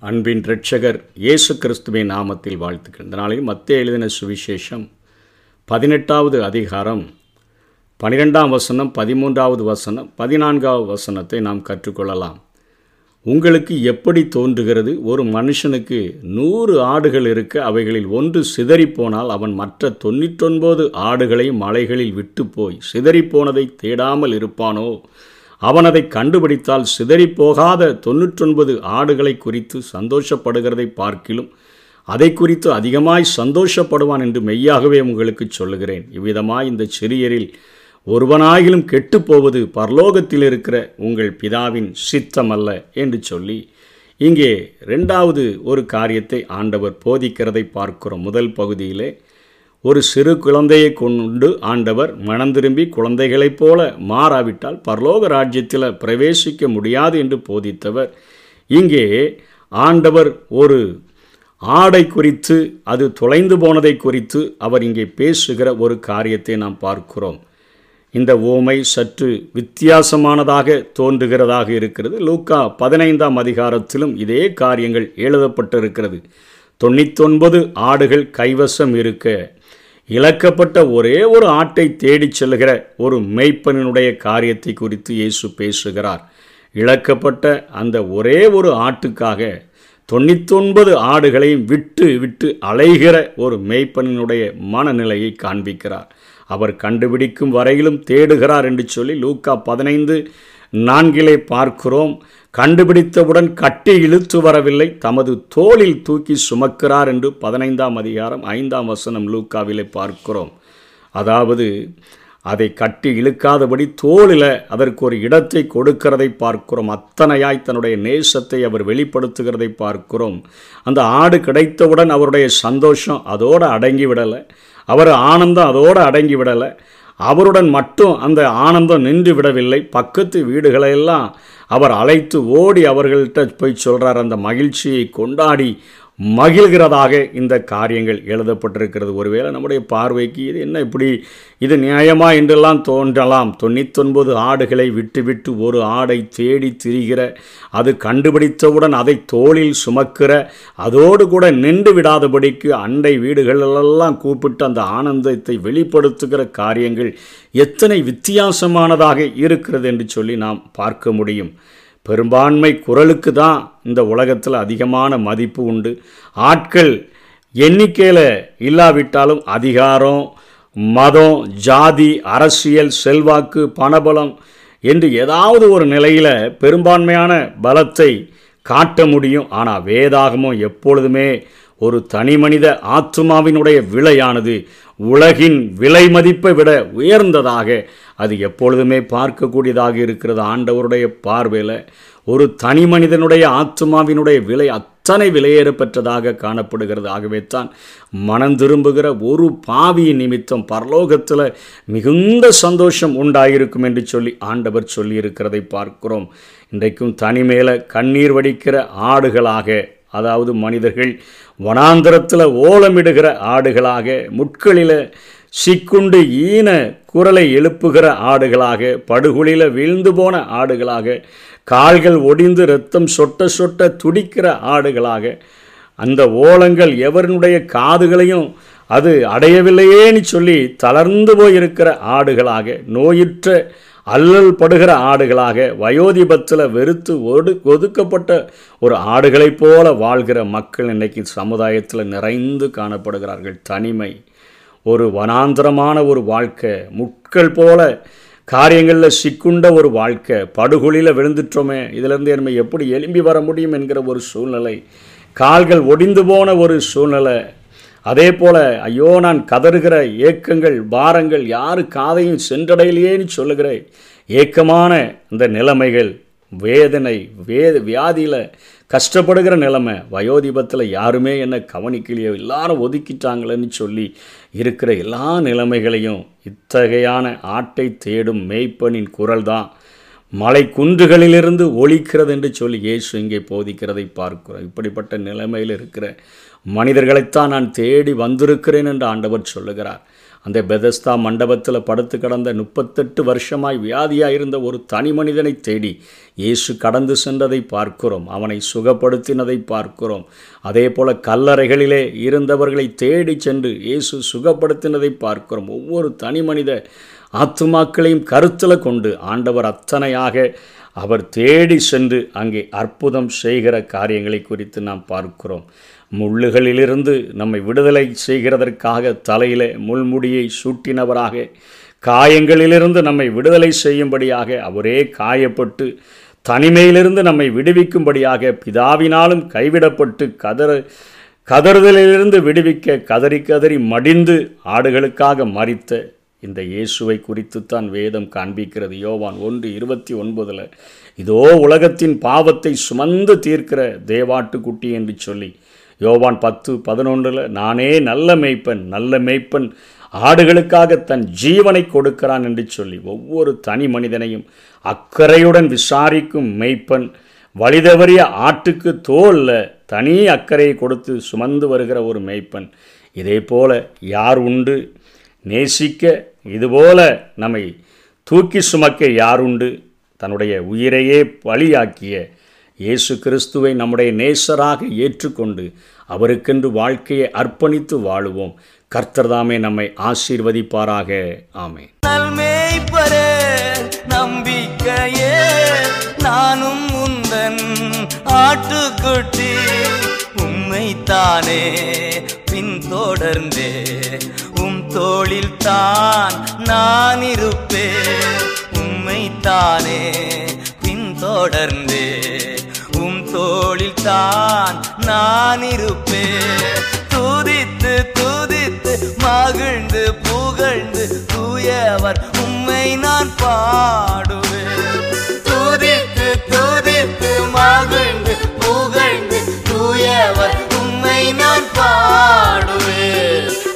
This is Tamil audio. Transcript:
அன்பின் இரட்சகர் இயேசு கிறிஸ்துவின் நாமத்தில் வாழ்த்துக்கள். இந்த நாளில் மத்திய எழுதின சுவிசேஷம் பதினெட்டாவது அதிகாரம் பனிரெண்டாம் வசனம் பதிமூன்றாவது வசனம் பதினான்காவது வசனத்தை நாம் கற்றுக்கொள்ளலாம். உங்களுக்கு எப்படி தோன்றுகிறது? ஒரு மனுஷனுக்கு நூறு ஆடுகள் இருக்க அவைகளில் ஒன்று சிதறிப்போனால் அவன் மற்ற தொண்ணூற்றொன்பது ஆடுகளையும் மலைகளில் விட்டு போய் சிதறிப்போனதை தேடாமல் இருப்பானோ? அவன் அதை கண்டுபிடித்தால் சிதறிப்போகாத தொண்ணூற்றொன்பது ஆடுகளை குறித்து சந்தோஷப்படுகிறதை பார்க்கிலும் அதை குறித்து அதிகமாய் சந்தோஷப்படுவான் என்று மெய்யாகவே உங்களுக்கு சொல்லுகிறேன். இவ்விதமாய் இந்த சிறியரில் ஒருவனாயிலும் கெட்டுப்போவது பரலோகத்தில் இருக்கிற உங்கள் பிதாவின் சித்தம் அல்ல என்று சொல்லி இங்கே ரெண்டாவது ஒரு காரியத்தை ஆண்டவர் போதிக்கிறதை பார்க்கிறோம். முதல் பகுதியிலே ஒரு சிறு குழந்தையை கொண்டு ஆண்டவர் மனம் திரும்பி குழந்தைகளைப் போல மாறாவிட்டால் பரலோக ராஜ்யத்தில் பிரவேசிக்க முடியாது என்று போதித்தவர். இங்கே ஆண்டவர் ஒரு ஆடை குறித்து அது தொலைந்து போனதை குறித்து அவர் இங்கே பேசுகிற ஒரு காரியத்தை நாம் பார்க்கிறோம். இந்த ஓமை சற்று வித்தியாசமானதாக தோன்றுகிறதாக இருக்கிறது. லூக்கா பதினைந்தாம் அதிகாரத்திலும் இதே காரியங்கள் எழுதப்பட்டிருக்கிறது. தொண்ணூத்தொன்பது ஆடுகள் கைவசம் இருக்க இழக்கப்பட்ட ஒரே ஒரு ஆட்டை தேடிச் செல்கிற ஒரு மெய்ப்பனினுடைய காரியத்தை குறித்து இயேசு பேசுகிறார். இழக்கப்பட்ட அந்த ஒரே ஒரு ஆட்டுக்காக தொண்ணூத்தொன்பது ஆடுகளையும் விட்டு விட்டு அலைகிற ஒரு மெய்ப்பனினுடைய மனநிலையை காண்பிக்கிறார். அவர் கண்டுபிடிக்கும் வரையிலும் தேடுகிறார் என்று சொல்லி லூக்கா பதினைந்து நான்கிலே பார்க்கிறோம். கண்டுபிடித்தவுடன் கட்டி இழுத்து வரவில்லை. தமது தோளில் தூக்கி சுமக்கிறார் என்று பதினைந்தாம் அதிகாரம் ஐந்தாம் வசனம் லூக்காவிலே பார்க்கிறோம். அதாவது அதை கட்டி இழுக்காதபடி தோளில் அதற்கு ஒரு இடத்தை கொடுக்கிறதை பார்க்கிறோம். அத்தனையாய் தன்னுடைய நேசத்தை அவர் வெளிப்படுத்துகிறதை பார்க்கிறோம். அந்த ஆடு கிடைத்தவுடன் அவருடைய சந்தோஷம் அதோடு அடங்கி விடலை. அவர் ஆனந்தம் அதோடு அடங்கி விடலை. அவருடன் மட்டும் அந்த ஆனந்தம் நின்று விடவில்லை. பக்கத்து வீடுகளையெல்லாம் அவர் அழைத்து ஓடி அவர்கள்ட்ட போய் சொல்கிறார் அந்த மகிழ்ச்சியை கொண்டாடி மகிழ்கிறதாக இந்த காரியங்கள் எழுதப்பட்டிருக்கிறது. ஒருவேளை நம்முடைய பார்வைக்கு இது என்ன இப்படி இது நியாயமா என்றெல்லாம் தோன்றலாம். தொண்ணூத்தொன்பது ஆடுகளை விட்டுவிட்டு ஒரு ஆடை தேடி திரிகிற அது கண்டுபிடித்தவுடன் அதை தோளில் சுமக்கிற அதோடு கூட நின்று விடாதபடிக்கு அண்டை வீடுகளெல்லாம் கூப்பிட்டு அந்த ஆனந்தத்தை வெளிப்படுத்துகிற காரியங்கள் எத்தனை வித்தியாசமானதாக இருக்கிறது என்று சொல்லி நாம் பார்க்க முடியும். பெரும்பான்மை குரலுக்கு தான் இந்த உலகத்தில் அதிகமான மதிப்பு உண்டு. ஆட்கள் எண்ணிக்கையில் இல்லாவிட்டாலும் அதிகாரம் மதம் ஜாதி அரசியல் செல்வாக்கு பணபலம் என்று ஏதாவது ஒரு நிலையில் பெரும்பான்மையான பலத்தை காட்ட முடியும். ஆனால் வேதாகமும் எப்பொழுதுமே ஒரு தனி மனித ஆத்மாவினுடைய விலையானது உலகின் விலை மதிப்பை விட உயர்ந்ததாக அது எப்பொழுதுமே பார்க்கக்கூடியதாக இருக்கிறது. ஆண்டவருடைய பார்வையில் ஒரு தனி மனிதனுடைய ஆத்மாவினுடைய விலை அத்தனை விலையேறப்பெற்றதாக காணப்படுகிறது. ஆகவே தான் மனம் திரும்புகிற ஒரு பாவியின் நிமித்தம் பரலோகத்தில் மிகுந்த சந்தோஷம் உண்டாயிருக்கும் என்று சொல்லி ஆண்டவர் சொல்லியிருக்கிறதை பார்க்கிறோம். இன்றைக்கும் தனிமேல கண்ணீர் வடிக்கிற ஆடுகளாக அதாவது மனிதர்கள் வனாந்திரத்தில் ஓலமிடுகிற ஆடுகளாக முட்களில் சிக்குண்டு ஈன குரலை எழுப்புகிற ஆடுகளாக படுகுழியில் வீழ்ந்து போன ஆடுகளாக கால்கள் ஒடிந்து ரத்தம் சொட்ட சொட்ட துடிக்கிற ஆடுகளாக அந்த ஓலங்கள் எவருடைய காதுகளையும் அது அடையவில்லையேன்னு சொல்லி தளர்ந்து போயிருக்கிற ஆடுகளாக நோயுற்ற அல்லல் படுகிற ஆடுகளாக வயோதிபத்தில் வெறுத்து ஒடு ஒதுக்கப்பட்ட ஒரு ஆடுகளைப் போல வாழ்கிற மக்கள் இன்றைக்கி சமுதாயத்தில் நிறைந்து காணப்படுகிறார்கள். தனிமை ஒரு வனாந்திரமான ஒரு வாழ்க்கை முட்கள் போல காரியங்களில் சிக்குண்ட ஒரு வாழ்க்கை படுகொலியில் விழுந்துட்டோமே இதிலிருந்து என்னை எப்படி எலும்பி வர முடியும் என்கிற ஒரு சூழ்நிலை கால்கள் ஒடிந்து போன ஒரு சூழ்நிலை அதே போல் ஐயோ நான் கதறுகிற ஏக்கங்கள் பாரங்கள் யாரு காதையும் சென்றடையிலேன்னு சொல்லுகிற ஏக்கமான இந்த நிலைமைகள் வேதனை வேத வியாதியில் கஷ்டப்படுகிற நிலைமை வயோதிபத்தில் யாருமே என்ன கவனிக்கலையோ எல்லாரும் ஒதுக்கிட்டாங்களேன்னு சொல்லி இருக்கிற எல்லா நிலைமைகளையும் இத்தகையான ஆட்டை தேடும் மெய்ப்பனின் குரல் தான் மலை குன்றுகளிலிருந்து ஒழிக்கிறது என்று சொல்லி இயேசு இங்கே போதிக்கிறதை பார்க்கிறோம். இப்படிப்பட்ட நிலைமையில் இருக்கிற மனிதர்களைத்தான் நான் தேடி வந்திருக்கிறேன் என்று ஆண்டவர் சொல்லுகிறார். அந்த பெதஸ்தா மண்டபத்தில் படுத்து கடந்த முப்பத்தெட்டு வருஷமாய் வியாதியாக இருந்த ஒரு தனி மனிதனை தேடி இயேசு கடந்து சென்றதை பார்க்கிறோம். அவனை சுகப்படுத்தினதை பார்க்கிறோம். அதே போல கல்லறைகளிலே இருந்தவர்களை தேடி சென்று இயேசு சுகப்படுத்தினதை பார்க்கிறோம். ஒவ்வொரு தனி மனித ஆத்துமாக்களையும் கருத்தில் கொண்டு ஆண்டவர் அத்தனையாக அவர் தேடி சென்று அங்கே அற்புதம் செய்கிற காரியங்களை குறித்து நாம் பார்க்கிறோம். முள்ளுகளிலிருந்து நம்மை விடுதலை செய்கிறதற்காக தலையில முள்முடியை சூட்டினவராக காயங்களிலிருந்து நம்மை விடுதலை செய்யும்படியாக அவரே காயப்பட்டு தனிமையிலிருந்து நம்மை விடுவிக்கும்படியாக பிதாவினாலும் கைவிடப்பட்டு கதற கதறுதலிலிருந்து விடுவிக்க கதறி கதறி மடிந்து ஆடுகளுக்காக மறித்த இந்த இயேசுவை குறித்துத்தான் வேதம் காண்பிக்கிறது. யோவான் ஒன்று இருபத்தி ஒன்பதில் இதோ உலகத்தின் பாவத்தை சுமந்து தீர்க்கிற தேவாட்டுக்குட்டி என்று சொல்லி யோவான் பத்து பதினொன்றில் நானே நல்ல மேய்ப்பன் நல்ல மேய்ப்பன் ஆடுகளுக்காக தன் ஜீவனை கொடுக்கிறான் என்று சொல்லி ஒவ்வொரு தனி மனிதனையும் அக்கறையுடன் விசாரிக்கும் மெய்ப்பன் வழிதவறிய ஆட்டுக்கு தோல்ல தனி அக்கறையை கொடுத்து சுமந்து வருகிற ஒரு மெய்ப்பன். இதே போல யார் உண்டு? நேசிக்க இதுபோல நம்மை தூக்கி சுமக்க யாருண்டு தன்னுடைய உயிரையே பலியாக்கிய இயேசு கிறிஸ்துவை நம்முடைய நேசராக ஏற்றுக்கொண்டு அவருக்கென்று வாழ்க்கையை அர்ப்பணித்து வாழுவோம். கர்த்தர்தாமே நம்மை ஆசீர்வதிப்பாராக. ஆமே நம்பிக்கையே நானும் உந்தன் ஆட்டுக்குட்டி. உம்மைத்தானே பின்தொடர்ந்தே உம் தோளில் தான் நான் இருப்பேன். உம்மைத்தானே பின்தொடர்ந்தே. தோளில் தான் நான் இருப்பேன். துதித்து துதித்து மகிழ்ந்து புகழ்ந்து தூயவர் உம்மை நான் பாடும்.